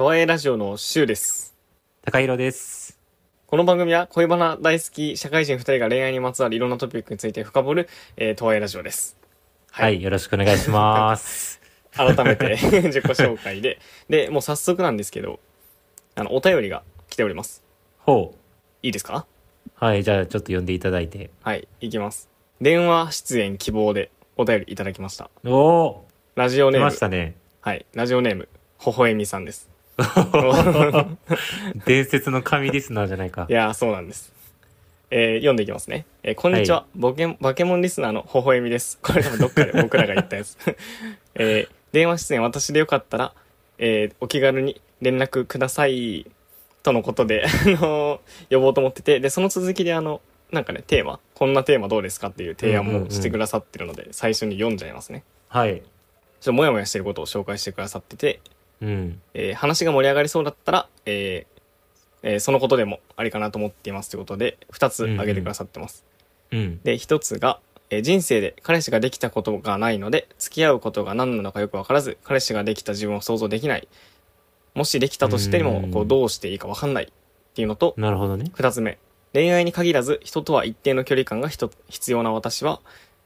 とわえラジオのシュウです。高弘です。この番組は恋バナ大好き社会人二人が恋愛にまつわるいろんなトピックについて深掘る、えー、とわえラジオです。はい、よろしくお願いします。改めて 自己紹介で。で、もう早速なんですけど、あの、お便りが来ております。ほいいですか？う。はい、じゃあちょっと読んでいただいて。はい、いきます。電話出演希望でお便りいただきました。おおラジオネーム、ましたね。はい、ラジオネーム、ほほえみさんです。伝説の神リスナーじゃないかい。やー、そうなんです。えー読んでいきますね。えーこんにちは、はボケバケモンリスナーの微笑みです。これ多分どっかで 僕らが言ったやつ。えー電話出演私でよかったら、えーお気軽に連絡ください。とのことで、あのー呼ぼうと思ってて、で、その続きであの、なんかね、テーマ、こんなテーマどうですかっていう提案もしてくださってるので、最初に読んじゃいますね。はい。ちょっともやもやしてることを紹介してくださってて、うん。えー話が盛り上がりそうだったら、えーえーそのことでもありかなと思っていますということで2つ挙げてくださってます、うん。で1つが、えー人生で彼氏ができたことがないので付き合うことが何なのかよく分からず彼氏ができた自分を想像できない。もしできたとしてもうん。こうどうしていいか分かんないっていうのとなるほどね。2つ目。恋愛に限らず人とは一定の距離感が必要な私は、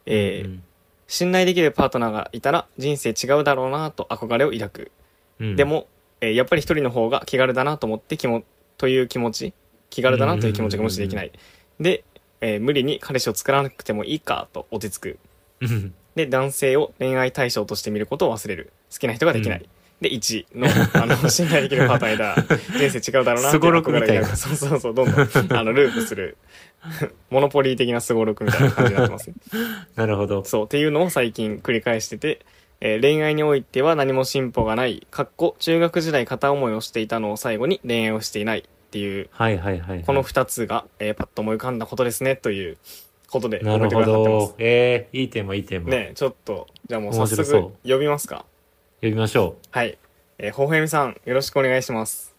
えーうん。信頼できるパートナーがいたら人生違うだろうなと憧れを抱くうん。で、も、えーやっぱり一人の方が気軽だなと思って気もという気持ち気軽だなという気持ちが無視できない。で、えー無理に彼氏を作らなくてもいいかと落ち着く。うん。で男性を恋愛対象として見ることを忘れる。好きな人ができない、うん。で1のあの 信頼できるパートナーだ。人生違うだろうなすごろくみたいな。憧れが。そうそうそうどんどんあのループする。モノポリー的なすごろくみたいな感じになってますね。なるほど。そうっていうのを最近繰り返してて、えー恋愛においては何も進歩がないかっこ中学時代片思いをしていたのを最後に恋愛をしていないっていうはいはいはいはい。この2つが、えーパッと思い浮かんだことですねということでなるほ送ってくださってまど。えー、いいテーマいいテーマ。すねちょっとじゃあもう早速呼びますか呼びましょはいえー、ほほえみさんよろしくお願いします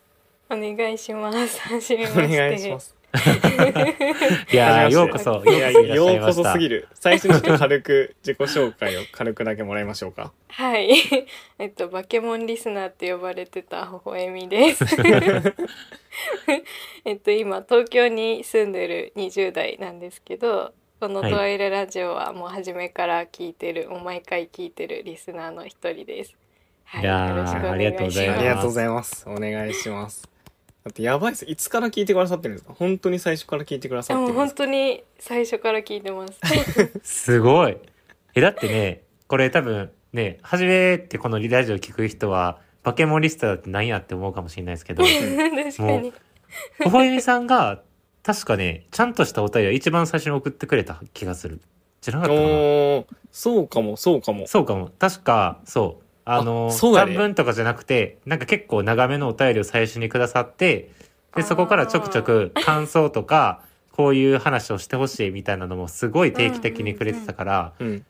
お願いします。はじめまおして。願いしますう。いやー、ようこそ。ようこそいやよこいうました。そすぎる最初にちょっと軽く自己紹介を軽くだけもらいましょうかはい。えっと、バケモンリスナーって呼ばれてた微笑みです。えっと、今、東京に住んでる20代なんですけど、このはいトワイララジオはもう初めから聞いてる、もう毎回聞いてるリスナーの一人です。はいやーよろしくお願いありがとうございますありがとうございます。お願いします。だってやばいです。いつから聞いてくださってるんですか？本当に最初から聞いてくださってるんですか？当に最初から聞いてます。すごい。え、だってね、これ多分ね、初めてこのリラジオ聞く人は、バケモンリスターって何やって思うかもしれないですけど、確かに。ほほえみさんが、確かね、ちゃんとしたお便りを一番最初に送ってくれた気がする。じゃなかったかな？おー、そうかも、そうかも。そうかも。確か、そう。あの、短文とかじゃなくて、なんか結構長めのお便りを最初にくださって、で、そこからちょくちょく感想とか、こういう話をしてほしいみたいなのもすごい定期的にくれてたから、うん。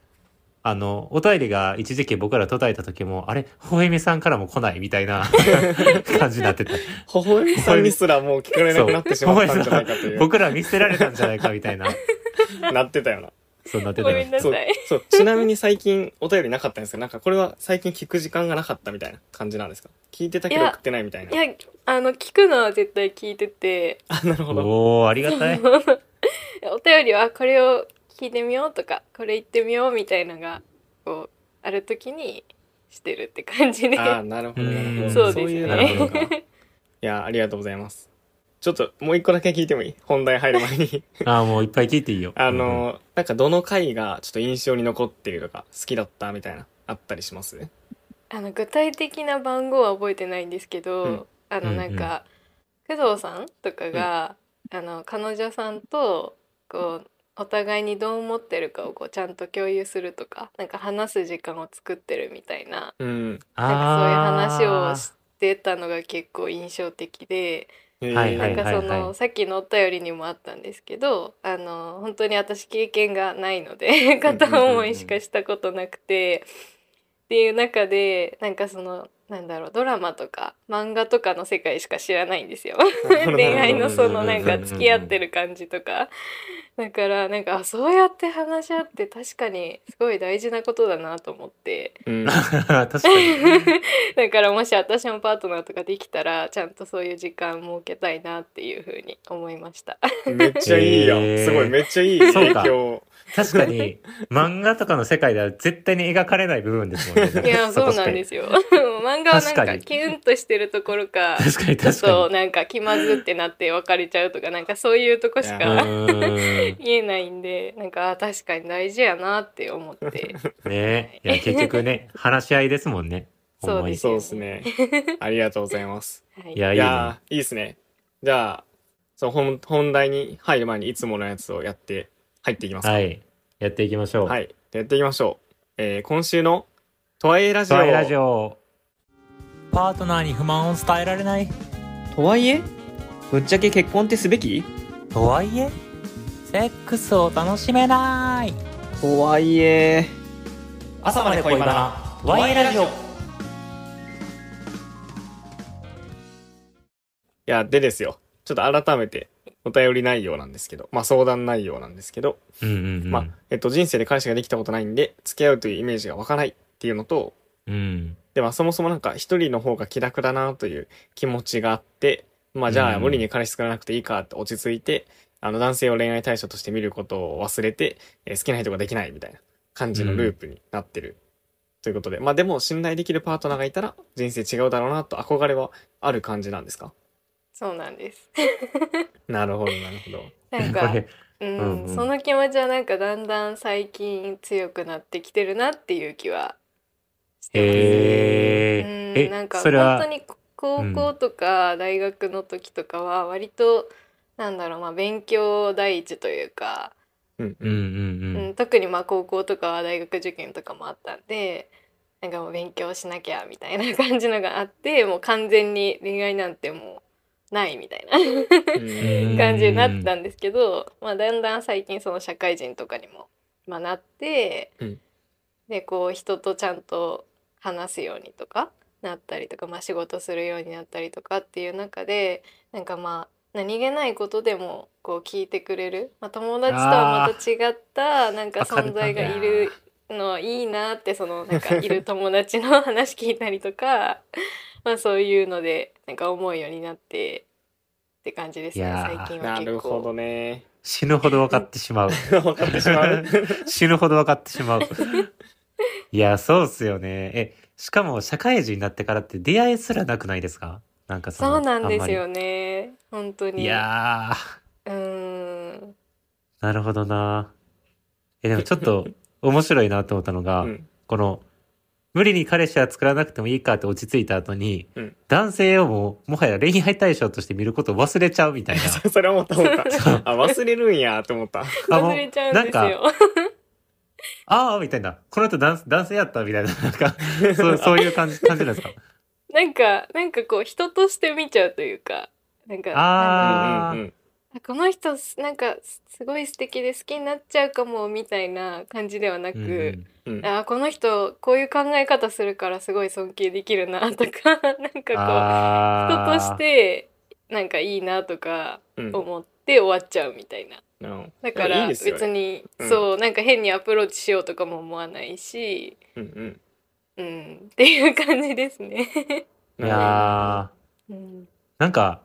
あの、お便りが一時期僕ら途絶えた時も、あれ、ほほえみさんからも来ないみたいな 感じになってた。微笑みさんにすらもう聞かれなくなってしまったんじゃないかという。僕ら見捨てられたんじゃないかみたいな、なってたよな。そうなってごたよ。そうめんなさい。。そう。ちなみに最近お便りなかったんですけど、なんかこれは最近聞く時間がなかったみたいな感じなんですか？聞いてたけど送ってないみたいな。いや、あの、聞くのは絶対聞いてて、あ、なるほど。おー、ありがたい。お便りはこれを聞いてみようとか、これ言ってみようみたいのが、こう、ある時にしてるって感じで。あーなるほど、なるほど。そうですねいうなるほどか。いや、ありがとうございます。ちょっともう一個だけ聞いてもいい？本題入る前に。あー、もういっぱい聞いていいよ。あの、なんかどの回がちょっと印象に残ってるとか、好きだったみたいな、あったりします？あの、具体的な番号は覚えてないんですけど、うん。あの、なんか、工藤さんとかが、あの、彼女さんと、こう、お互いにどう思ってるかをこうちゃんと共有するとかなんか話す時間を作ってるみたいなうん。なんかそういう話をしてたのが結構印象的で、えーはいなんかその、さっきのお便りにもあったんですけどあの本当に私経験がないので片思いしかしたことなくて。っていう中でなんかそのなんだろうドラマとか漫画とかの世界しか知らないんですよ。恋愛のそのなんかうん付き合ってる感じとか。だからなんかあそうやって話し合って確かにすごい大事なことだなと思って。うん。確かに。だからもし私もパートナーとかできたらちゃんとそういう時間設けたいなっていうふうに思いました。めっちゃいいやん、すごいめっちゃいいそうか。影響確かに、漫画とかの世界では絶対に描かれない部分ですもんね。いやそうなんですすよ。漫画はなんかキュンとしてるところか 確かにちょっ確かとなんか気まずってなって別れちゃうとかなんかそういうとこし。か。言えないんでなんかあ確かに大事やなって思って ねいや、結局ね、話し合いですもんね。そそうですねありがとうございますはいいや、いやーいいですねじゃあそう本本題に入る前にいつものやつをやって入っていきますかはい。やっていきましょう。はい。やっていきましょう。えー今週の、とはいえラジオ。トワイラジオ。パートナーに不満を伝えられない？とはいえぶっちゃけ結婚ってすべき？とはいえセックスを楽しめないとはいえ朝まで恋バナとはいえラジオいや、でですよ。ちょっと改めて、お便り内容なんですけど、まあ相談内容なんですけど、うんうんうん。まあ、えっと、人生で彼氏ができたことないんで、付き合うというイメージが湧かないっていうのと、うん。で、まあそもそもなんか一人の方が気楽だなという気持ちがあって、まあじゃあうん無理に彼氏作らなくていいかって落ち着いて、あの男性を恋愛対象として見ることを忘れて、えー好きな人ができないみたいな感じのループになってる。ということで、まあでも信頼できるパートナーがいたら人生違うだろうなと憧れはある感じなんですか？そうなんです。なるほど、なるほど。なんかうんうんうんその気持ちはなんかだんだん最近強くなってきてるなっていう気はしてます。えなんか本当に高校とか大学の時とかは割と、なんだろうまあ勉強第一というか、うん、うんうんうん特にまあ高校とかは大学受験とかもあったんでなんかもう勉強しなきゃみたいな感じのがあって もう完全に恋愛なんてもうないみたいなうん。感じになったんですけど、まあ、だんだん最近その社会人とかにも、まあ、なって、うんでこう人とちゃんと話すようにとかなったりとか、まあ、仕事するようになったりとかっていう中でなんかまあ何気ないことでもこう聞いてくれる、まあ、友達とはまた違ったなんか存在がいるのいいなってそのなんかいる友達の話聞いたりとかまあそういうのでなんか思うようになってって感じですね最近は結なるほど構。ね。死ぬほど分かってしまう。分かってしまう。死ぬほど分かってしまう。いや、そうっすよね。え、しかも社会人になってからって出会いすらなくないですか？なんかそのそうなんですよね本当にまりいやー、うーんなるほどな。え、でもちょっと面白いなと思ったのが、うん。この、無理に彼氏は作らなくてもいいかって落ち着いた後に、うん男性をもう、もはや恋愛対象として見ることを忘れちゃうみたいな。それは思った思った。あ、忘れるんやと思った。あもう忘れちゃうんなんかですよ。ああ、みたいな。この人男男性やったみたいな。なんか、そう、そういう感じ、感じなんですか？なんかなんかこう人として見ちゃうというかなんかああこの人なんかすごい素敵で好きになっちゃうかもみたいな感じではなく、うんうんあこの人こういう考え方するからすごい尊敬できるなとか なんかこうあ人としてなんかいいなとかうん思って終わっちゃうみたいな。うん。だから別にうん。そうなんか変にアプローチしようとかも思わないし、うんうん。うん、っていう感じですね。いやー、うん。なんか、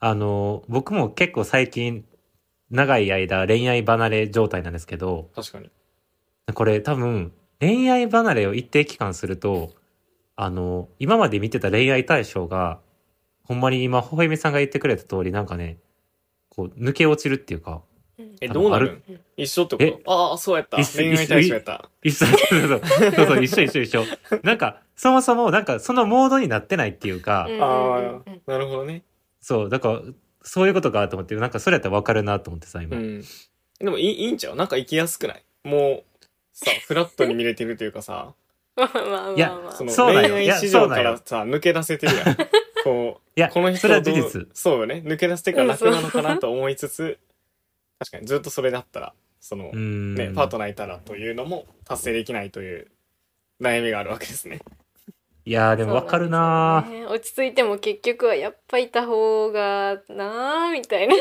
あの、僕も結構最近、長い間恋愛離れ状態なんですけど、確かに。これ多分、恋愛離れを一定期間すると、あの、今まで見てた恋愛対象が、ほんまに今、ほほえみさんが言ってくれた通り、なんかね、こう、抜け落ちるっていうか、え、どうなる？一緒ってこと？ああ、そうやった。一緒恋愛対象やった。一緒、そうそうそう一緒一緒一緒。なんか、そもそも、なんか、そのモードになってないっていうか、うんああ、なるほどね。そう、だから、そういうことかと思って、なんかそれやったらわかるなと思ってさ、今。うん。でもいいいいんちゃう？なんか生きやすくない？もう、さ、フラットに見れてるというかさ、まあまあまあいやまあそのそうなんよ恋愛市場からさ、抜け出せてるやん。こう、いや、この人は事どう実。そうよね。抜け出してから楽なのかなと思いつつ、確かにずっとそれだったら、そのう、ん。ね、パートナーいたらというのも達成できないという悩みがあるわけですね。いやー、でもわかるなね落ち着いても結局はやっぱいた方がなーみたいな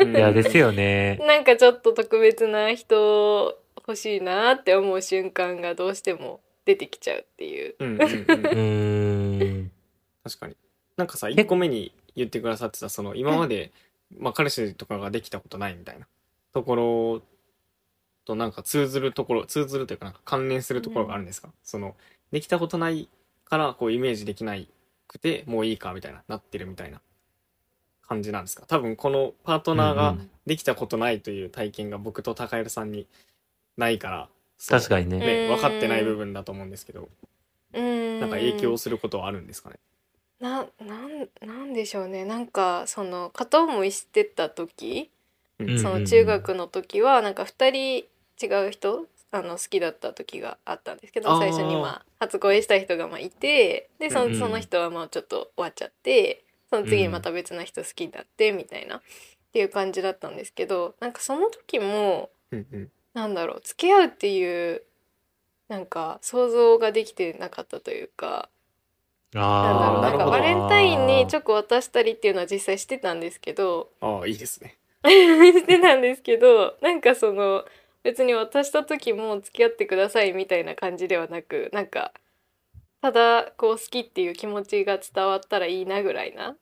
うんいや、ですよね。なんかちょっと特別な人欲しいなって思う瞬間がどうしても出てきちゃうっていう。うんうんうん うーん。確かになんかさ1個目に言ってくださってたその今まで、まあ、彼氏とかができたことないみたいなところとなんか通ずるところ通ずるというかなんか関連するところがあるんですか、そのできたことないからこうイメージできないくてもういいかみたいななってるみたいな感じなんですか？多分このパートナーがうんうん。できたことないという体験が僕と高弘さんにないから確かにね。ね、うん。分かってない部分だと思うんですけど、うん。なんか影響することはあるんですかね？ななんなんでしょうね。なんかその片思いしてた時、うんその中学の時はなんか2人違う人あの好きだった時があったんですけど最初にまあ初恋した人がまあいてでそうんのその人はまあちょっと終わっちゃってその次にまた別な人好きになってみたいなっていう感じだったんですけどなんかその時もうんうん。なんだろう付き合うっていうなんか想像ができてなかったというかなんだろうなんかバレンタインにチョコ渡したりっていうのは実際してたんですけどああいいですね。してたんですけどなんかその別に渡した時も付き合ってくださいみたいな感じではなくなんかただこう好きっていう気持ちが伝わったらいいなぐらいな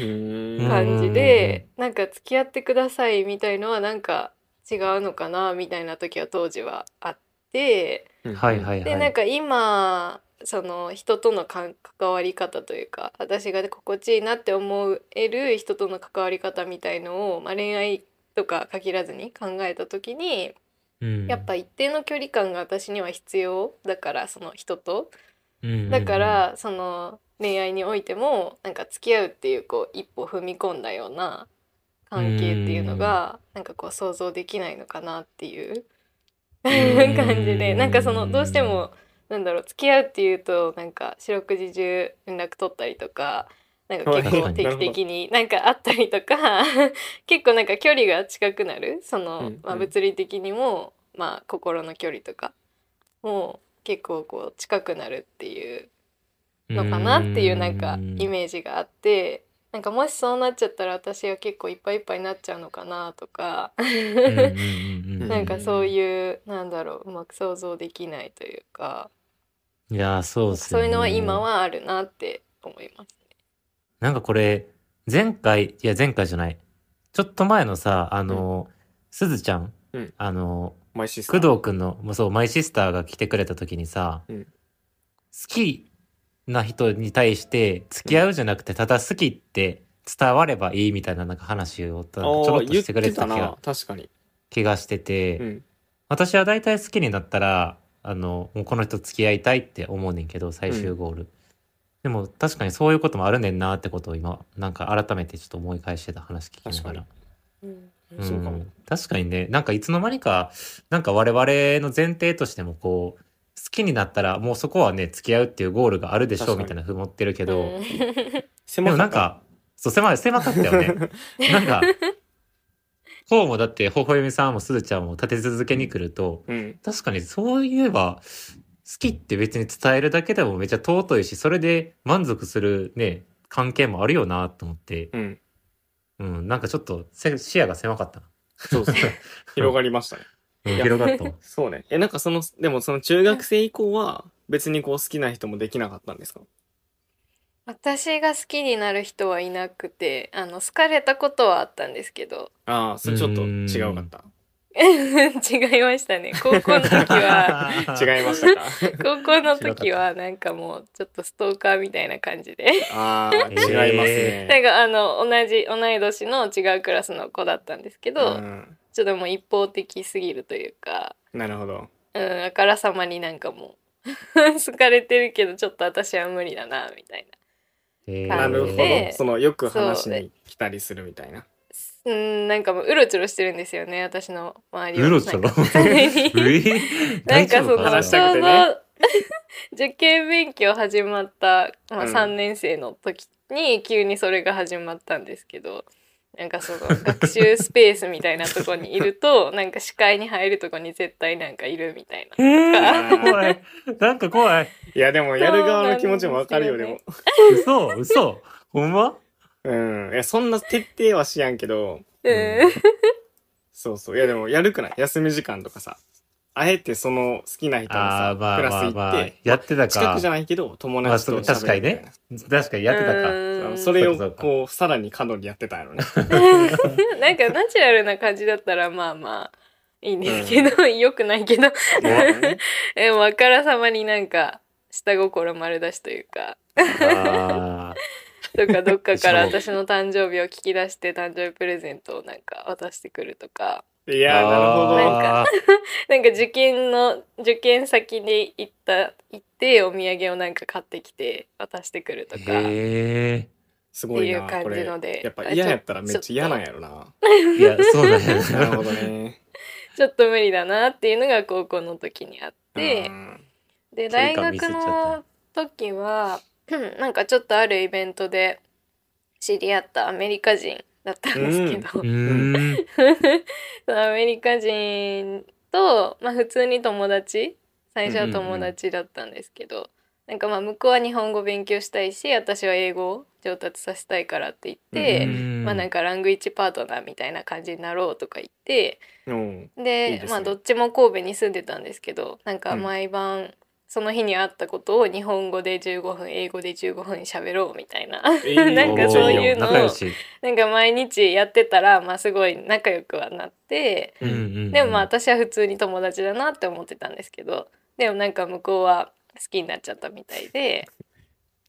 うん感じでなんか付き合ってくださいみたいのはなんか違うのかなみたいな時は当時はあってはいはいはい。でなんか今その人との関わり方というか私が心地いいなって思える人との関わり方みたいのを、まあ、恋愛とか限らずに考えた時にうん。やっぱ一定の距離感が私には必要だからその人と。うんだからその恋愛においてもなんか付き合うっていうこう一歩踏み込んだような関係っていうのがなんかこう想像できないのかなっていううん。感じでなんかそのどうしてもなんだろう付き合うっていうとなんか四六時中連絡取ったりとかなんか結構はい。定期的になんか会ったりとか 結構なんか距離が近くなる。その、うんまあ、うん物理的にも、まあ、心の距離とかも結構こう近くなるっていうのかなっていうなんかイメージがあってなんかもしそうなっちゃったら私は結構いっぱいいっぱいになっちゃうのかなとかな なんかそういうなんだろううまく想像できないというかいやそうっすよね。そういうのは今はあるなって思いますね。なんかこれ前回いや前回じゃない。ちょっと前のさあの、すずちゃん、うん。あのマイシスター。工藤くんのもうそうマイシスターが来てくれた時にさ、うん。好きな人に対して付き合うじゃなくてただ好きって伝わればいいみたいななんか話をちょろっとしてくれてた気が確かに。気がしてて、うん。私は大体好きになったらあのもうこの人付き合いたいって思うねんけど最終ゴール、でも確かにそういうこともあるねんなってことを今なんか改めてちょっと思い返してた話聞きながら。うん。うん。そうかも。確かにねなんかいつの間にかなんか我々の前提としてもこう好きになったらもうそこはね付き合うっていうゴールがあるでしょうみたいなふうに思ってるけど、うん。でもなんかそう狭い狭かったよね。なんかこうもだってほほえみさんもすずちゃんも立て続けに来るとうん。確かにそういえば好きって別に伝えるだけでもめっちゃ尊いしそれで満足するね関係もあるよなと思って。うん。うん。なんかちょっとせ視野が狭かったな、そうですね。広がりましたね。うん。いや広がったわ。そうね。えなんかそのでもその中学生以降は別にこう好きな人もできなかったんですか？私が好きになる人はいなくてあの好かれたことはあったんですけど。ああそれちょっと違うかった。違いましたね。高校の時は。違いましたか？高校の時はなんかもうちょっとストーカーみたいな感じで。ああ違いますね。なんかあの同じ同い年の違うクラスの子だったんですけど、うん。ちょっともう一方的すぎるというか、なるほど。うん、あからさまになんかもう好かれてるけどちょっと私は無理だなみたいえーなるほど。で。そのよく話に来たりするみたいな。なうんなんかもううろちょろしてるんですよね私の周りを。うろちょろ？なんかそのちょうど受験勉強始まった、まあ、うん。3年生の時に急にそれが始まったんですけど、なんかその学習スペースみたいなとこにいるとなんか視界に入るとこに絶対なんかいるみたいな。えー、怖い なんか怖いいやでもやる側の気持ちもわかるよでもで。嘘嘘ほんまうん。いやそんな徹底はしやんけど、うんそうそう。いやでも、やるくない休み時間とかさ。あえてその好きな人のあさあ、、まあクラス行まあまあって、、やってたか。近くじゃ。ないけど、友まあ、達とそう確かに喋るね。確かにやってたか。うん。それをそうかこう、さらに角にやってたんやろね。なんかナチュラルな感じだったらまあまあいいんですけど、よくないけど。でもあからさまになんか下心丸出しというか。あとかどっかからそう。私の誕生日を聞き出して誕生日プレゼントをなんか渡してくるとかいやー、なるほど。なんか なんか受験の受験先に行った行ってお土産をなんか買ってきて渡してくるとかへえ。すごいなっていう感じのでこれやっぱ嫌やったらめっちゃ嫌なんやろな。いや、そうだよ なるほどね。ちょっと無理だなっていうのが高校の時にあって。うんで大学の時はうん なんかちょっとあるイベントで知り合ったアメリカ人だったんですけど、うーん。アメリカ人と、まあ、普通に友達最初は友達だったんですけど、なんかまあ向こうは日本語勉強したいし私は英語を上達させたいからって言って、うんまあなんかラングイッチパートナーみたいな感じになろうとか言ってう。ん。でいいですね。まあどっちも神戸に住んでたんですけどなんか毎晩、その日にあったことを日本語で15分英語で15分喋ろうみたいな。なんかそういうのを。なんか毎日やってたらまあすごい仲良くはなってうんうんうん。でもまあ私は普通に友達だなって思ってたんですけどでもなんか向こうは好きになっちゃったみたいで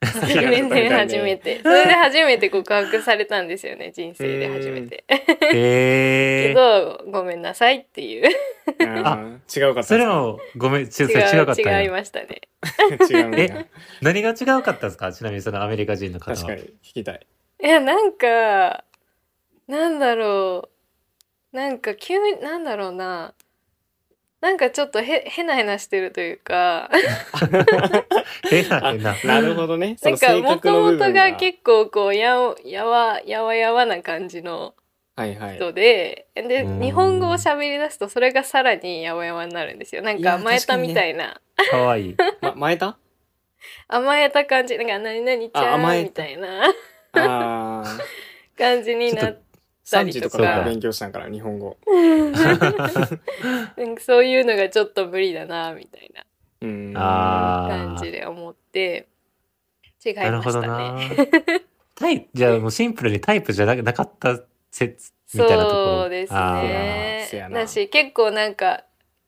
そきになっちゃったみたいれねで初めて それで初めて告白されたんですよね人生で初めて。けへえ。どごめんなさいっていうあ違うかった。それも、ごめん、ちょっと違違うかった違いましたね。え。何が違うかったんですか？ちなみにそのアメリカ人の方は。確かに聞きたい。いやなんかなんだろうなんか急になんだろうななんかちょっとへへなへなしてるというか変なあ変な。なるほどね。そ なんかもともとが結構こうやおやわやわやわな感じのはいはい。人で、でうん日本語を喋り出すとそれがさらにやわやわになるんですよなんか甘えたみたいな、かわいい。ま、前田甘えた感じなんか何々ちゃんみたいな。感じになっ3時とか勉強したんから、日本語。なんかそういうのがちょっと無理だなみたいな感じあ。で思って違いましたほどなね。タイプ、じゃあもうシンプルにタイプじゃななかった説みたいなところ。そうですあねだし結構なんか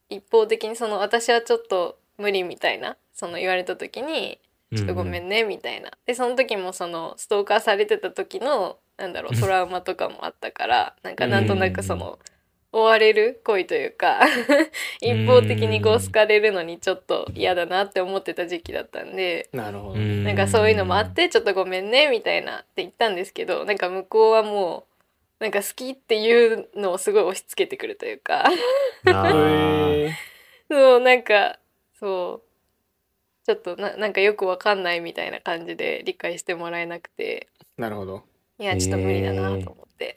一方的にその私はちょっと無理みたいなその言われた時にーちょっとごめうんんねみたいな、でその時もそのストーカーされてた時のなんだろうトラウマとかもあったから なんかなんとなくその追われる恋というか 一方的にこう好かれるのにちょっと嫌だなって思ってた時期だったんでなるほど。うんなんかそういうのもあってちょっとごめんねみたいなって言ったんですけどなんか向こうはもうなんか好きっていうのをすごい押し付けてくるというか。そうなんかそうちょっとななんかよくわかんないみたいな感じで理解してもらえなくてなるほど。いやちょっと無理だなと思って、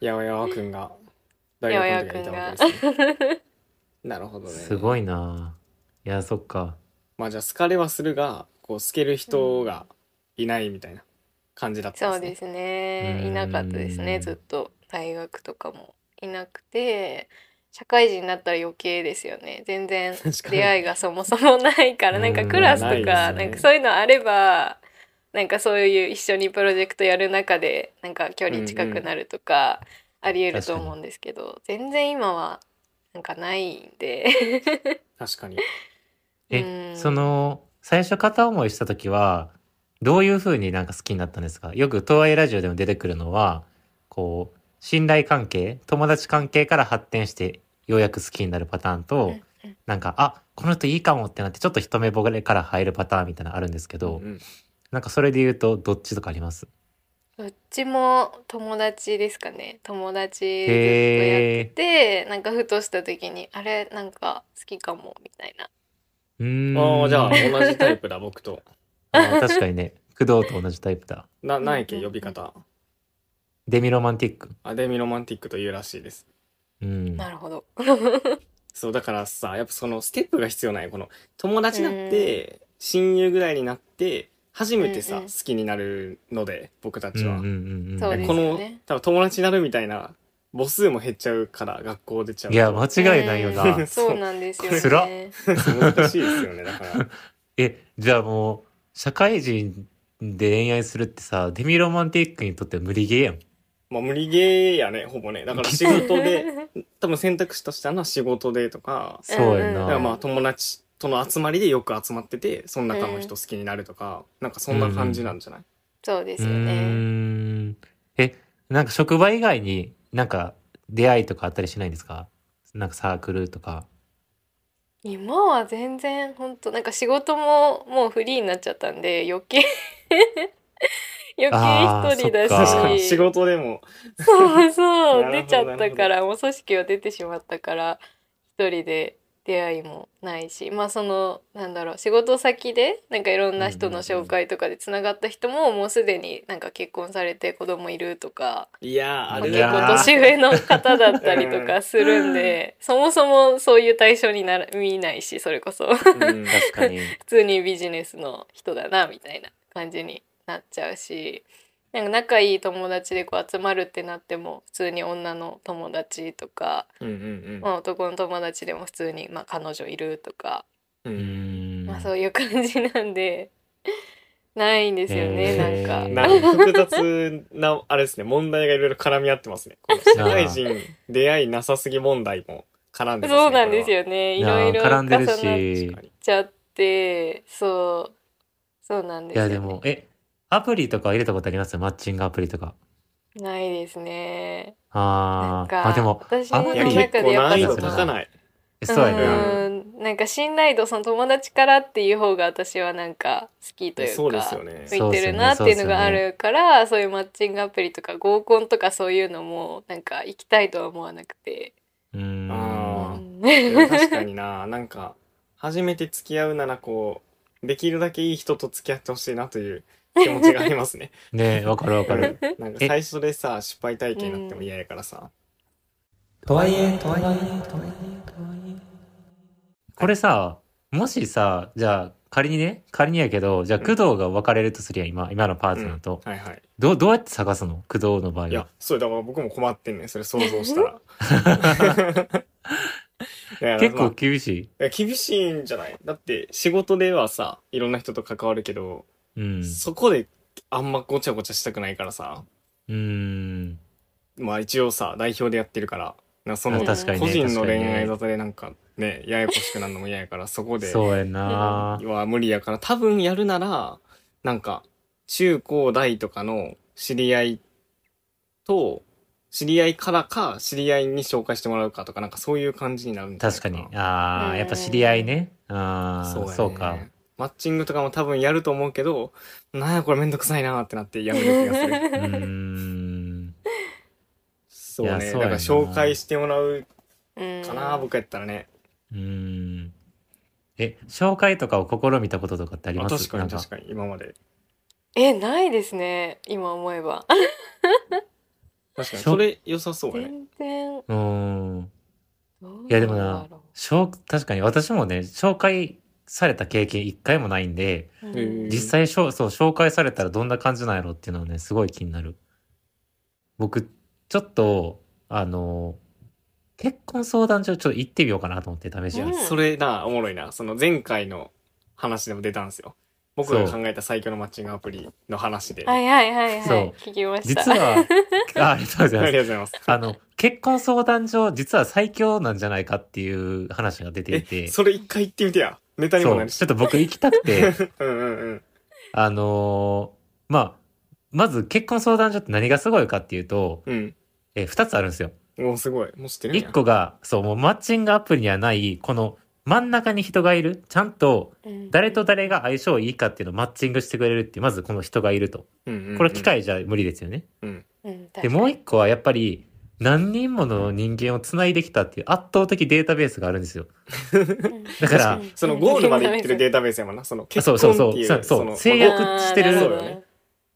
やわやわくんが大やわや学の時くんがはいたわけですね。なるほどね。すごいな。いや、そっか。まあじゃあ好かれはするが、こう好ける人がいないみたいな感じだったんですね。そうですね。うん。いなかったですね。ずっと大学とかも。いなくて社会人になったら余計ですよね。全然出会いがそもそもないからなんかクラスとかね。なんかそういうのあればなんかそういう一緒にプロジェクトやる中でなんか距離近くなるとかありえると思うんですけど全然今はなんかないんで。確かに。え、うん。その、最初片思いした時は、どういう風になんか好きになったんですか？よく東愛ラジオでも出てくるのは、こう、信頼関係、友達関係から発展して、ようやく好きになるパターンと、なんか、あ、この人いいかもってなって、ちょっと一目惚れから入るパターンみたいなのあるんですけど、うんなんかそれで言うと、どっちとかあります？どっちも友達ですかね友達ずっとやっててなんかふとした時にあれ？なんか好きかもみたいなうーん。ああ、じゃあ同じタイプだ、僕と。あー確かにね、工藤と同じタイプだ。な、なんやっけ、呼び方。デミロマンティック。アデミロマンティックというらしいです。うん。なるほど そう、だからさ、やっぱそのステップが必要なんよ。この、友達になって、親友ぐらいになって、初めてさ、うんうん好きになるので僕たちは、うんうんうんこの多分友達になるみたいな母数も減っちゃうから学校出ちゃう。といや、間違いないよな。うん。そうなんですよつら。ね。難しいですよねだから。え、じゃあもう、社会人で恋愛するってさ、デミロマンティックにとっては無理ゲーやん。まあ無理ゲーやねほぼね。だから仕事で 多分選択肢としてはな仕事でとか。そうやんな。だからまあ友達との集まりでよく集まっててその中の人好きになるとか、なんかそんな感じなんじゃない、そうですよね。ん。え、なんか職場以外になんか出会いとかあったりしないんですか？なんかサークルとか。今は全然本当なんか仕事ももうフリーになっちゃったんで余計 余計一人だし。仕事でも。そうそう。出ちゃったからもう組織を出てしまったから一人で出会いもないしまあそのなんだろう仕事先でなんかいろんな人の紹介とかでつながった人ももうすでになんか結婚されて子供いるとかいやーあれ結構年上の方だったりとかするんでそもそもそういう対象になら見ないしそれこそ。うん確かに。普通にビジネスの人だなみたいな感じになっちゃうしなんか仲いい友達でこう集まるってなっても普通に女の友達とか、うんうんまあ、男の友達でも普通に、まあ、彼女いるとか、うん。まあ、そういう感じなんでないんですよね、へー。なんか。なんか複雑なあれですね問題がいろいろ絡み合ってますね。この社会人出会いなさすぎ問題も絡んでますねそうなんですよよねいろいろ絡んでる重なっし。ちゃってそう。そうなんですよ、ね、いやでも、え、アプリとか入れたことあります？マッチングアプリとか。ないですねあー。なんかあ、でも、私アプリいや結構難易度高いない？えそうやな。んなんか信頼度その友達からっていう方が私はなんか好きというかそうですよね向いてるなっていうのがあるからそういうマッチングアプリとか合コンとかそういうのもなんか行きたいとは思わなくて、うーん。確かにななんか初めて付き合うならこうできるだけいい人と付き合ってほしいなという気持ちがありますね。ねわかるわかる。なんか最初でさ失敗体験になっても嫌やからさ、とはいえとはいえとはいえ。とはいえこれさ、もしさ、じゃあ、仮にね、仮にやけど、じゃあ、工藤が別れるとすりゃ、今、今のパートナーと。はいはい。どう、どうやって探すの？工藤の場合いやは。そうだから僕も困ってんねんそれ想像したら。結構まあ厳しい。いや厳しいんじゃない？だって仕事ではさいろんな人と関わるけど、うん。そこであんまごちゃごちゃしたくないからさうーん。まあ一応さ代表でやってるからなその個人の恋愛沙汰でなんかねややこしくなるのも嫌やからそこでそうやなは無理やから多分やるならなんか中高大とかの知り合いと知り合いからか知り合いに紹介してもらうかとかなんかそういう感じになるんじゃない確かに。ああ、うんやっぱ知り合いね。ああ、そうそうか。マッチングとかも多分やると思うけどなんやこれめんどくさいなってなってやめる気がする。う。そうね。そうだから紹介してもらううんかな、僕やったらね。うーん。え、紹介とかを試みたこととかってありあます？確かに確かに。今まで。えないですね。今思えば。確かに。それ良さそうやね。全然。うーん。いやでもなしょう確かに私もね、紹介された経験一回もないんで、うん実際しょそう紹介されたらどんな感じなんやろっていうのはねすごい気になる。僕ちょっとあの結婚相談所ちょっと行ってみようかなと思って試しに、うん。それなおもろいな。その前回の話でも出たんですよ。僕が考えた最強のマッチングアプリの話で、はいはいはいそう。はい聞きました。実は あありがとうござあいます。りがとうございます。あの結婚相談所実は最強なんじゃないかっていう話が出ていえてそれ一回行ってみてやネタにもなるしそう。ちょっと僕行きたくて。うんうんうん。あのーまあまず結婚相談所って何がすごいかっていうとうん。え2つあるんですよ。おすごい。もう知ってるんや。一個が、そう、もうマッチングアプリにはない、この真ん中に人がいる。ちゃんとうん。誰と誰が相性いいかっていうのをマッチングしてくれるっていう、まずこの人がいると。うんうんうん。これ機械じゃ無理ですよね。うん。うんで、もう一個はやっぱり、何人もの人間を繋いできたっていう圧倒的データベースがあるんですよ。だからうんそのゴールまで行ってるデータベースやもんなその結婚そうそう。そうそう。そうの制約してる。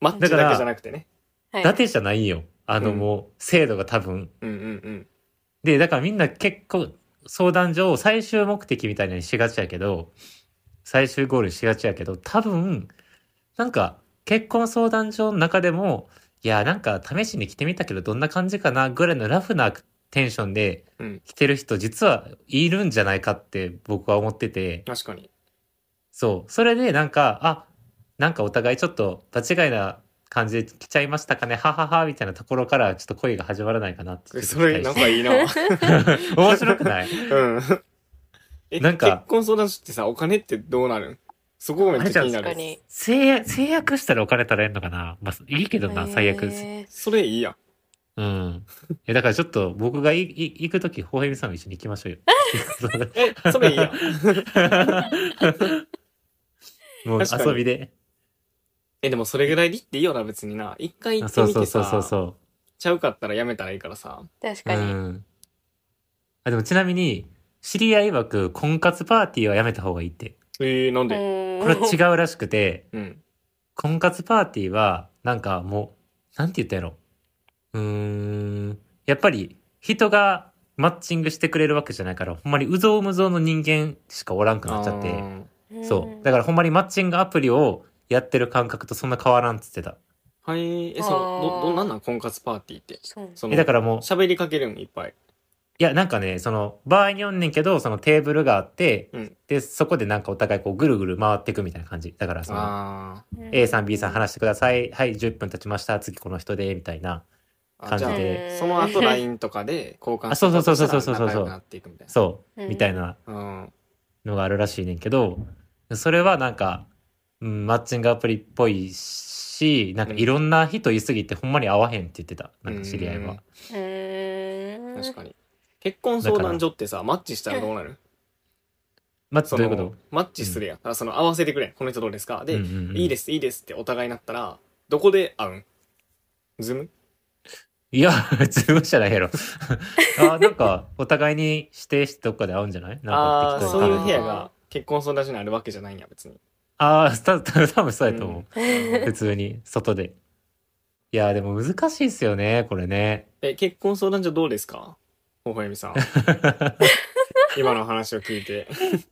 マッチだけじゃなくてね。はい。伊達じゃないよ。あのうん。もう、制度が多分。うんうんうん。で、だからみんな結構、相談所を最終目的みたいにしがちやけど、最終ゴールにしがちやけど、多分、なんか、結婚相談所の中でも、いや、なんか試しに来てみたけどどんな感じかなぐらいのラフなテンションでうん来てる人実はいるんじゃないかって僕は思ってて、確かに。そう。それでなんか、あ、なんかお互いちょっと場違いな感じで来ちゃいましたかね、ははは、みたいなところからちょっと恋が始まらないかなってそれ。なんかいいな。面白くない？うん。え、なんか結婚相談所ってさ、お金ってどうなるん？そこがめっちゃ気になる。確かに。制約、制約したらお金取られんのかな？まあ、いいけどな、最悪。へそれいいやん。うん。え、だからちょっと僕がいい行くとき、ほうへみさんも一緒に行きましょうよ。え、それいいやん。もう遊びで。え、でもそれぐらいでいっていいよな、別にな。一回行あってそうそうそうみてさ、そうそちゃうかったらやめたらいいからさ。確かに。うん。あ、でもちなみに、知り合い曰く婚活パーティーはやめた方がいいって。えー、なんで？これは違うらしくて、うん。婚活パーティーは、なんかもう、なんて言ったやろ？うーん。やっぱり、人がマッチングしてくれるわけじゃないから、ほんまにうぞうむぞうの人間しかおらんくなっちゃって。そう。だからほんまにマッチングアプリをやってる感覚とそんな変わらんっつってた。はい。え、その、ど、ど、なんなん？婚活パーティーって。そうその、え、だからもう、喋りかけるんいっぱい。いや、なんかね、その、場合によんねんけど、そのテーブルがあって、うんで、そこでなんかお互いこうぐるぐる回っていくみたいな感じ。だからその、あ A さん B さん話してください。はい、10分経ちました。次この人で、みたいな。ーあ。感じじゃであ、その後 LINE とかで交換あそうそうそうそうそうそうそう仲良くなっていくみたいそう、うんみたいなな。うん。のがあるらしいねんけど、それはなんか、うん、マッチングアプリっぽいし、なんかいろんな人いすぎてほんまに合わへんって言ってた。なんか知り合いは。うーん確かに。結婚相談所ってさ、マッチしたらどうなる？まあ、どそうのいうこと？マッチするやん。だからその合わせてくれ。この人どうですか？で、うんうんうんいいです、いいですってお互いになったら、どこで会うん？ズーム？いや、ズームじゃないやろ。あ、なんか、お互いに指定してどっかで会うんじゃない？なんああー、か適当にそういう部屋が結婚相談所にあるわけじゃないんや、別に。ああ、た多分そうやと思う。普通に、外で。いや、でも難しいっすよね、これね。え、結婚相談所どうですか？ほほえみさん。今の話を聞いて。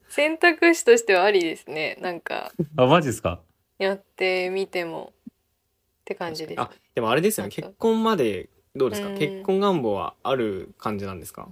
選択肢としてはありですね。なんかあ、マジっすか？やってみてもって感じです。あ、でもあれですよね。結婚まで、どうですか？うん結婚願望はある感じなんですか？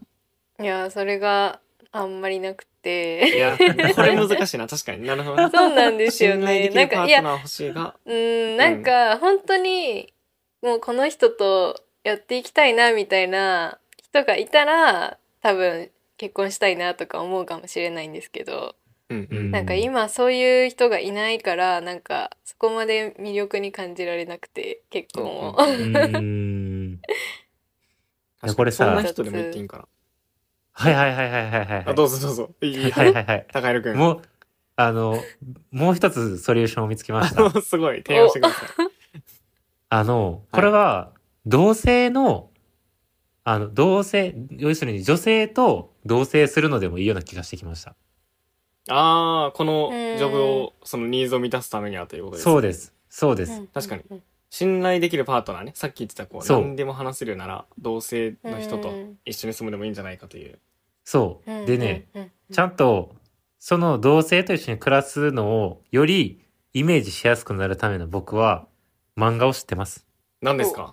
いやそれがあんまりなくいて。や、これ難しいな。確かになるほどね。そうなんですよね。なんかいやうんなんか本当にもうこの人とやっていきたいなみたいな人がいたら多分結婚したいなとか思うかもしれないんですけど、うんううんん。なんか今そういう人がいないからなんかそこまで魅力に感じられなくて結婚を。これさそんな人でも言っていいんかな？はいはいはいはいはいはい。あ、どうぞどうぞ。いい？はいはいはい。高弘くん。もう、あの、もう一つソリューションを見つけました。すごい、提案してください。あの、これは、同性の、あの、同性、要するに女性と同棲するのでもいいような気がしてきました。ああ、このジョブを、そのニーズを満たすためにはということです。そうです。そうです。うん確かにうん信頼できるパートナーね。さっき言ってた、こう、そう何でも話せるなら、同性の人とうん一緒に住むでもいいんじゃないかという。そうう。んでね、うんうんちゃんと、その同性と一緒に暮らすのを、よりイメージしやすくなるための僕は、漫画を知ってます。何ですか？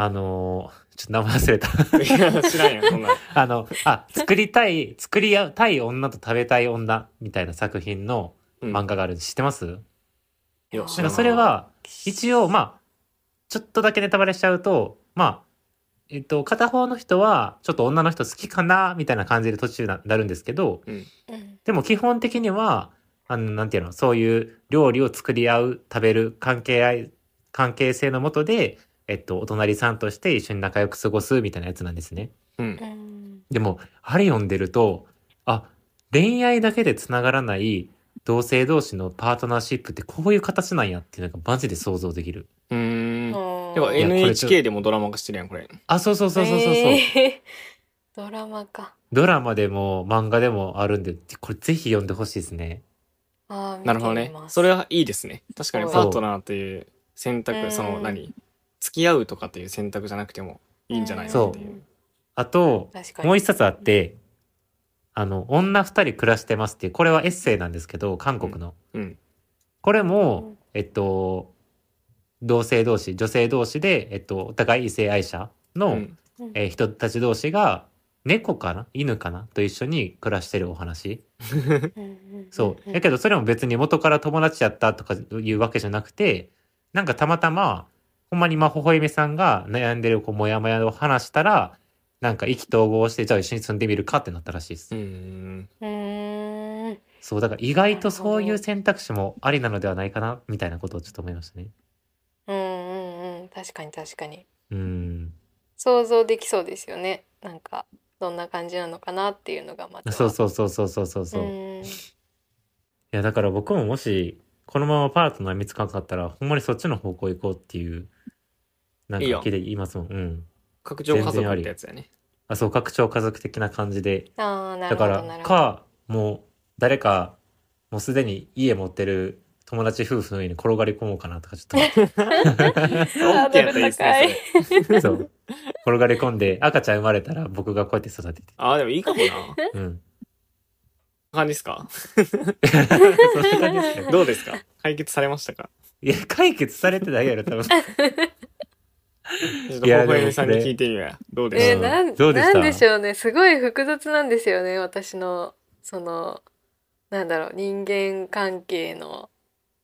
あのーちょっと名前忘れた。いや、知らんやん、そんなん。あの、あ、作りたい、作りたい女と食べたい女みたいな作品のうん漫画があるん知ってます？いや、それ、は、一応、まあ、ちょっとだけネタバレしちゃうと、まあ、えっと、片方の人は、ちょっと女の人好きかな、みたいな感じで途中ななるんですけど、うん。うんでも基本的には、あの、なんていうの、そういう料理を作り合う、食べる関係関係性のもとで、えっと、お隣さんとして一緒に仲良く過ごすみたいなやつなんですね。うんう。んでも、あれ読んでると、あ、恋愛だけで繋がらない同性同士のパートナーシップってこういう形なんやっていうのがマジで想像できる。うーん。でもいやこれちょ NHK でもドラマ化してるやん、これ。あ、そうそうそうそうそうそう。えードラマか。ドラマでも漫画でもあるんで、これぜひ読んでほしいですね。あーなるほどねそれはいいですね。確かにそうパートナーという選う択、んその何？付き合うとかっていう選択じゃなくてもいいんじゃないかっていう。あと、もう一冊あって、あの、女二人暮らしてますっていう、これはエッセイなんですけど、韓国の。うん。これも、えっと、同性同士、女性同士で、えっと、お互い異性愛者の、うんえー人たち同士が、猫かな？犬かな？と一緒に暮らしてるお話。そう。やけどそれも別に元から友達やったとかいうわけじゃなくて、なんかたまたま、ほんまにまほほえみさんが悩んでるこうモヤモヤを話したら、なんか意気投合して、じゃあ一緒に住んでみるかってなったらしいです。うんうーんそう、だから意外とそういう選択肢もありなのではないかな、みたいなことをちょっと思いましたね。うんうんうん確かに確かにうん。想像できそうですよねなんかどんな感じなのかなっていうのがまたそうそうそうそうそうそうそう。いうんや、だから僕ももし、このままパートナー見つかんかったら、ほんまにそっちの方向行こうっていう、なんか気で言いますもん。うん。拡張家族ってやつやねあ、そう、拡張家族的な感じで。ああなるだから、ほどなるほどか、もう、誰か、もうすでに家持ってる友達夫婦の家に転がり込もうかなとか、ちょっと。ハードル高いそう。転がり込んで、赤ちゃん生まれたら僕がこうやって育てて。ああでもいいかもなうん。感じですか？そんな感じですねどうですか？解決されましたか？いや、解決されてないやろ、多分。ちょっといやほほえみさんに聞いてみよう。やどうでした？えー、なんどうでした？なんでしょうね。すごい複雑なんですよね私のそのなんだろう人間関係の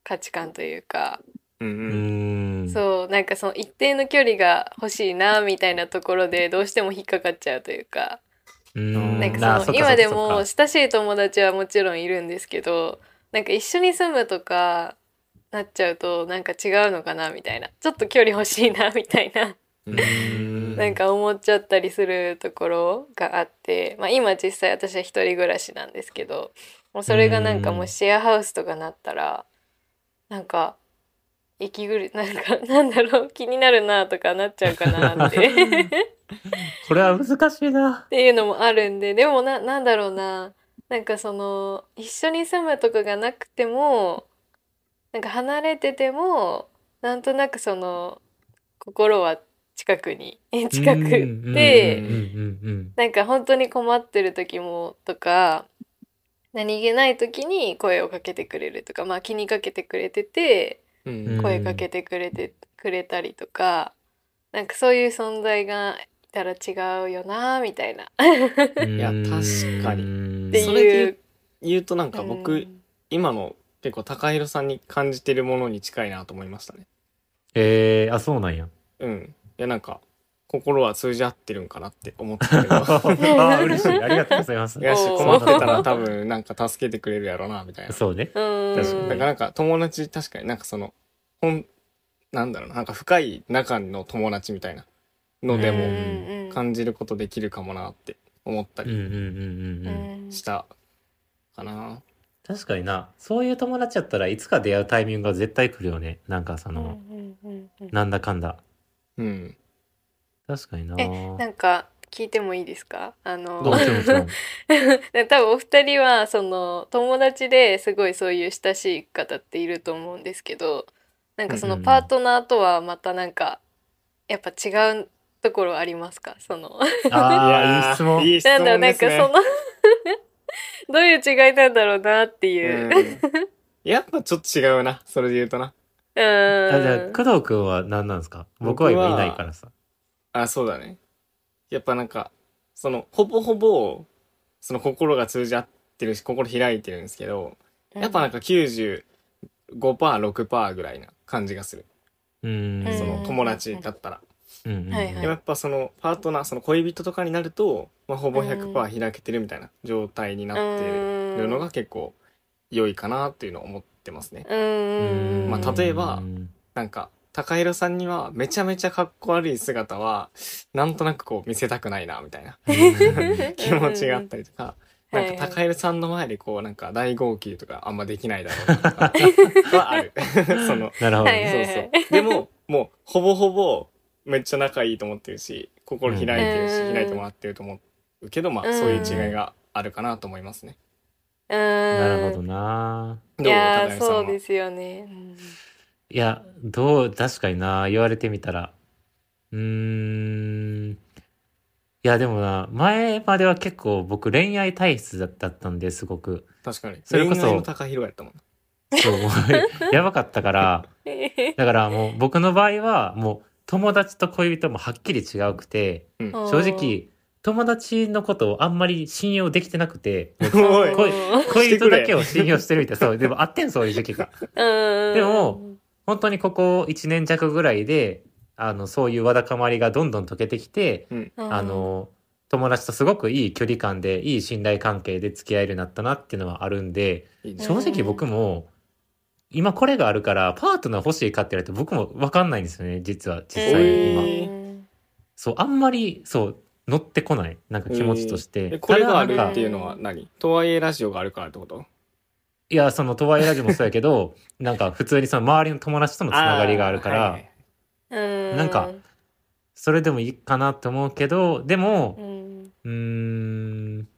価値観というか、うん。そうなんかその一定の距離が欲しいなみたいなところでどうしても引っかかっちゃうというか。うーん。なんなかその今でも親しい友達はもちろんいるんですけどなんか一緒に住むとかなっちゃうとなんか違うのかなみたいな。ちょっと距離欲しいなみたいな。なんか思っちゃったりするところがあって、まあ、今実際私は一人暮らしなんですけど。もうそれがなんかもうシェアハウスとかなったらなんか息ぐるなんか なんだろう気になるなとかなっちゃうかなって。これは難しいな。っ。ていうのもあるんで。でもななんだろうな。なんかその一緒に住むとかがなくてもなんか離れててもなんとなくその心は近くに 近くでなんか本当に困ってる時もとか何気ない時に声をかけてくれるとかまあ気にかけてくれててうん声かけてくれてくれたりとかなんかそういう存在がいたら違うよなみたいなうん。いや確かににってそれで言いうう。言うとなんかう僕ん今の結構高弘さんに感じてるものに近いなと思いましたね。えー、あ、そうなんや。うん。いやなんか心は通じ合ってるんかなって思ったけど。あ 嬉しい。ありがとうございます。い。やし困ってたら多分なんか助けてくれるやろなみたいな。そうね。うん。確かに。だからなんか友達確かになんかそのほんなんだろうな。なんか深い仲の友達みたいなのでうん。もうん感じることできるかもなって思ったりしたかな確かにな。そういう友達やったらいつか出会うタイミングが絶対来るよね。なんかそうんの、うんうんうんなんだかんだ。うん確かにな。えなんか聞いてもいいですか？あの 多分お二人はその友達ですごいそういう親しい方っていると思うんですけどなんかそのパートナーとはまたなんかやっぱ違うところありますか？そのああ、いい質問。いい質なんだろう問ですねなんかその どういう違いなんだろうなっていう。うん。やっぱちょっと違うな。それで言うとな。うん。あじゃあ、工藤くんは何なんですか？僕は今いないからさ。あそうだね。やっぱなんかそのほぼほぼその心が通じ合ってるし心開いてるんですけどやっぱなんか 95%6% ぐらいな感じがする。うーん。その友達だったらうんでもやっぱそのパートナーその恋人とかになると、まあ、ほぼ100%開けてるみたいな状態になってるのが結構良いかなっていうのを思ってますね。うん。うん。まあ例えばうんなんか高弘さんにはめちゃめちゃかっこ悪い姿はなんとなくこう見せたくないなみたいな。気持ちがあったりとか、なんか高弘さんの前でこうなんか大号泣とかあんまできないだろうなとかはある。そのなるほど。そうそう。でももうほぼほぼめっちゃ仲いいと思ってるし心開いてるし、うん開いてもらってると思うけどまあうんそういう違いがあるかなと思いますね。うん。なるほどな。いどうやー高弘さんは？そうですよね。うんいや、どう、確かにな、言われてみたら。うーん。いや、でもな、前までは結構僕恋愛体質だったんで、すごく。確かにそれこそ恋愛の高弘やったもんなそう、も うやばかったから、だからもう僕の場合はもう友達と恋人もはっきり違うくて、うん。正直友達のことをあんまり信用できてなくて、恋う恋人だけを信用してるみたいな、そう、でもあってんそういう時期が。ん。でも本当にここ1年弱ぐらいで、あの、そういうわだかまりがどんどん解けてきて、うん。あの、友達とすごくいい距離感で、いい信頼関係で付き合えるようになったなっていうのはあるんで、いいね。正直僕も、今これがあるから、パートナー欲しいかって言われて僕も分かんないんですよね、実は、実際今。うんそう、あんまり、そう、乗ってこない。なんか気持ちとして。えこれがあるっていうのは何？とはいえラジオがあるからってこと？いや、その、とはいえラジオもそうやけど、なんか普通にその周りの友達とのつながりがあるから、なんかそれでもいいかなって思うけど、でもう、ん、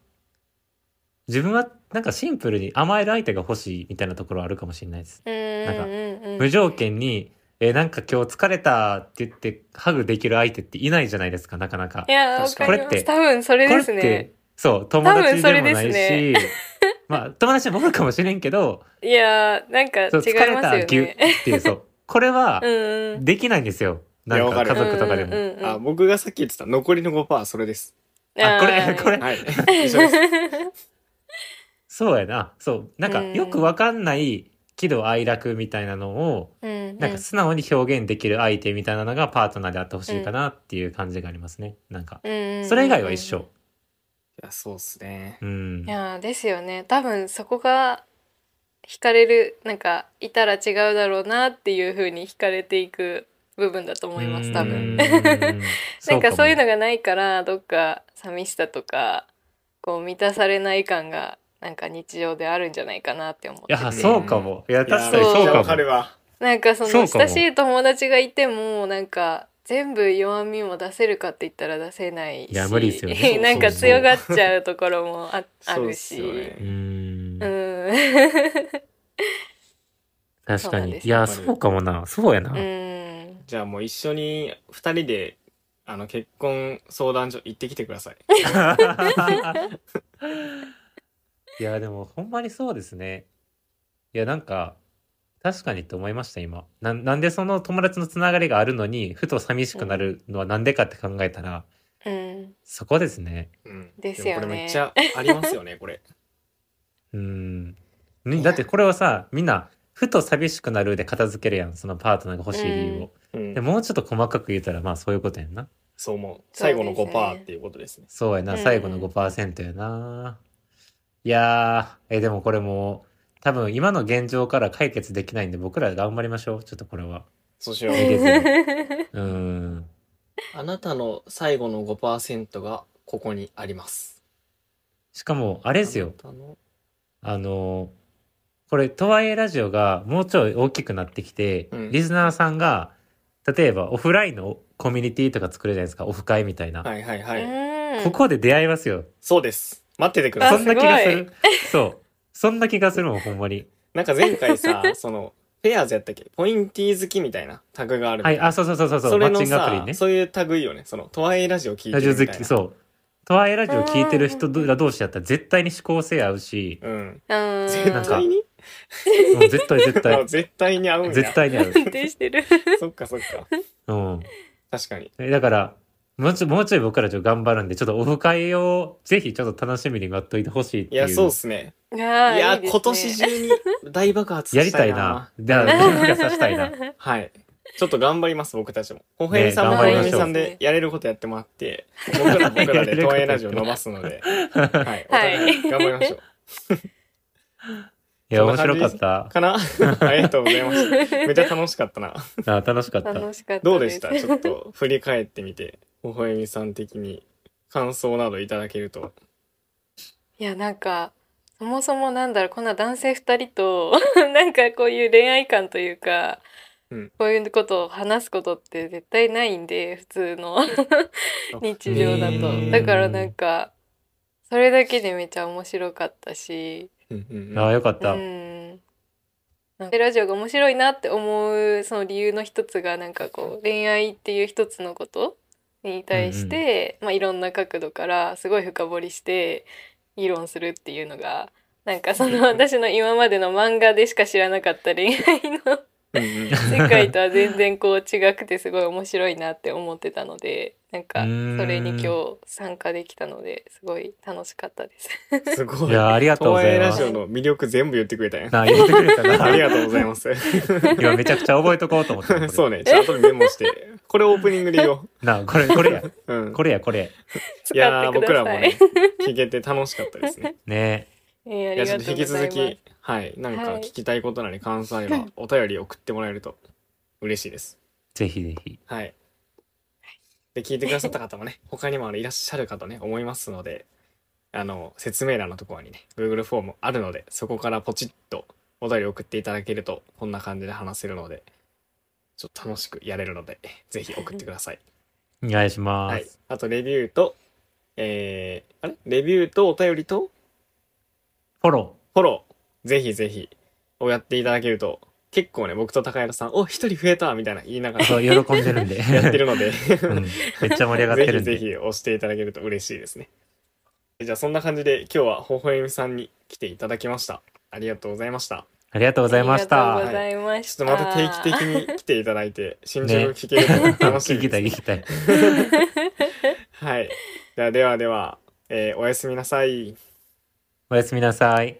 自分はなんかシンプルに甘える相手が欲しいみたいなところはあるかもしれないです。なんかうん無条件に、えーなんか今日疲れたって言ってハグできる相手っていないじゃないですか、なかなか。い。やわ確かに。かります。これって多分それですね。って、そう、友達でもないし、ですまあ友達もおるかもしれんけど、いやなんか違います疲れたよぎゅっねていう、そう。これは できないんですよ。なんか家族とかでも。うんうんうんあ僕がさっき言ってた残りの5%それです。あこれーこれ。はい。一緒ですそうやな。そう。なんかうんよくわかんない喜怒哀楽みたいなのを、なんか素直に表現できる相手みたいなのがパートナーであってほしいかなっていう感じがありますね。なんか。それ以外は一緒。いやそうっすねうんい。やーですよね多分そこが惹かれるなんかいたら違うだろうなっていう風に惹かれていく部分だと思います多分うんなんかそういうのが。がないからどっか寂しさとかこう満たされない感がなんか日常であるんじゃないかなって思ってて。いや、そうかも。いや、確かにそうかも。わなんかその親しい友達がいてもなんか全部弱みも出せるかって言ったら出せないしいや無理ですよね。なんか強がっちゃうところもああそうっるしね。うん。う。ん。確かに。いや、よそうかもな。そうやな。うん。じゃあもう一緒に二人であの結婚相談所行ってきてくださいいや、でも、ほんまにそうですね。いや、なんか、確かにって思いました、今。ななんでその友達のつながりがあるのに、ふと寂しくなるのはなんでかって考えたら、うんそこですね。うんですよねもこれめっちゃありますよねこれうん。ねだってこれはさ、みんな、ふと寂しくなるで片付けるやん、そのパートナーが欲しい理由を。うんでもうちょっと細かく言うたら、まあそういうことやんな。そう思う最後のそうですね5%っていうことですねそうやな、うん最後の5%やな。いやー、え、でもこれもう、多分今の現状から解決できないんで、僕ら頑張りましょう。ちょっとこれは。そうしよう逃げずに。うん。あなたの最後の5%がここにありますしかも、あれですよ。あなたのあの、これ、とはいえラジオがもうちょい大きくなってきて、うんリスナーさんが、例えばオフラインのコミュニティとか作るじゃないですか、オフ会みたいな。はいはいはい、うんここで出会いますよ。そうです待っててください。そんな気がすする。そう。そんな気がするもん、ほんまに。なんか前回さその ペアーズやったっけ？ポインティー好きみたいなタグがあるみたはいい、なあ、そうそうそうそう。そう、マッチングアプリさ、ね。そういうタグいいよね。そのとはいえラジオ聞いてラジオ好き、るみたいなそう。とはいえラジオ聞いてる人ら同士やったら絶対に思考性合うし、うん。うん。絶対に？うん絶対絶あ対、絶対に合うんや。絶対に合う。安定してる。そっかそっか。うん。確かに。えだから、もうちょもうちょい僕らちょっと頑張るんで、ちょっとオフ会をぜひちょっと楽しみに待っといてほしいっていう。いやそうっすね。いいや今年中に大爆発やりしたいな。たいな。だから、僕がさしたいな。はい。ちょっと頑張ります僕たちも。ほほえみさんもねほほえみ頑張りましょう。さんでやれることやってもらって僕ら僕らで東映ラジオ伸ばすので。はい。お互い頑張りましょう いや、面白かった。かな？ありがとうございましためっちゃ楽しかったな。あ楽しかった。楽しかったどうでした？ちょっと振り返ってみてほほえみさん的に感想などいただけると。いやなんかそもそもなんだろうこんな男性二人と なんかこういう恋愛観というか、うん。こういうことを話すことって絶対ないんで普通の 日常だと。うん。だからなんかそれだけでめっちゃ面白かったしうんうんうん。あよかっうた。んなん。かラジオが面白いなって思うその理由の一つがなんかこう恋愛っていう一つのことに対して、まあ、いろんな角度からすごい深掘りして議論するっていうのがなんかその私の今までの漫画でしか知らなかった恋愛のうんうん。世界とは全然こう違くてすごい面白いなって思ってたのでなんかそれに今日参加できたのですごい楽しかったです。すごい。いやありがとうございます東映ラジオの魅力全部言ってくれたやん。な言ってくれたな ありがとうございます。今めちゃくちゃ覚えとこうと思ってそうね。ちゃんとメモして。これオープニングで言おう。なこれこれやうん。これやこれいや。僕らもね、聞けて楽しかったですね。ねえーあいや、りがとうちょっと引き。続き、はい。なんかはい聞きたいことなり感想あれば、お便り送ってもらえると嬉しいです。ぜひぜひはい。で、聞いてくださった方もね、他にもあのいらっしゃるかとね、思いますので、あの、説明欄のところにね、Google フォームあるので、そこからポチッとお便り送っていただけると、こんな感じで話せるので、ちょっと楽しくやれるので、ぜひ送ってください。お願いしまはいす。。あと、レビューと、えー、あれ？レビューとお便りと、フォロフォロー、ぜひぜひ、をやっていただけると、結構ね、僕と高原さん、お、一人増えたみたいな言いながーそうら喜んでるんでやってるので、うん、めっちゃ盛り上がってるんでぜひぜひ押していただけると嬉しいですね。じゃあそんな感じで今日はほほえみさんに来ていただきました。ありがとうございました。ありがとうございましありがとうたございまし。ちょったとまた定期的に来ていただいて、進捗聞けると楽しみ聞きたです、い 聞きたいはい。ではではでは、えーおやすみなさい。おやすみなさい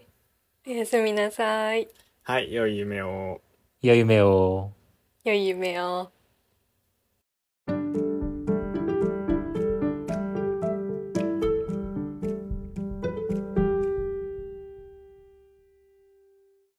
おやすみなさい。はい、良い夢を。良い夢を良い夢を。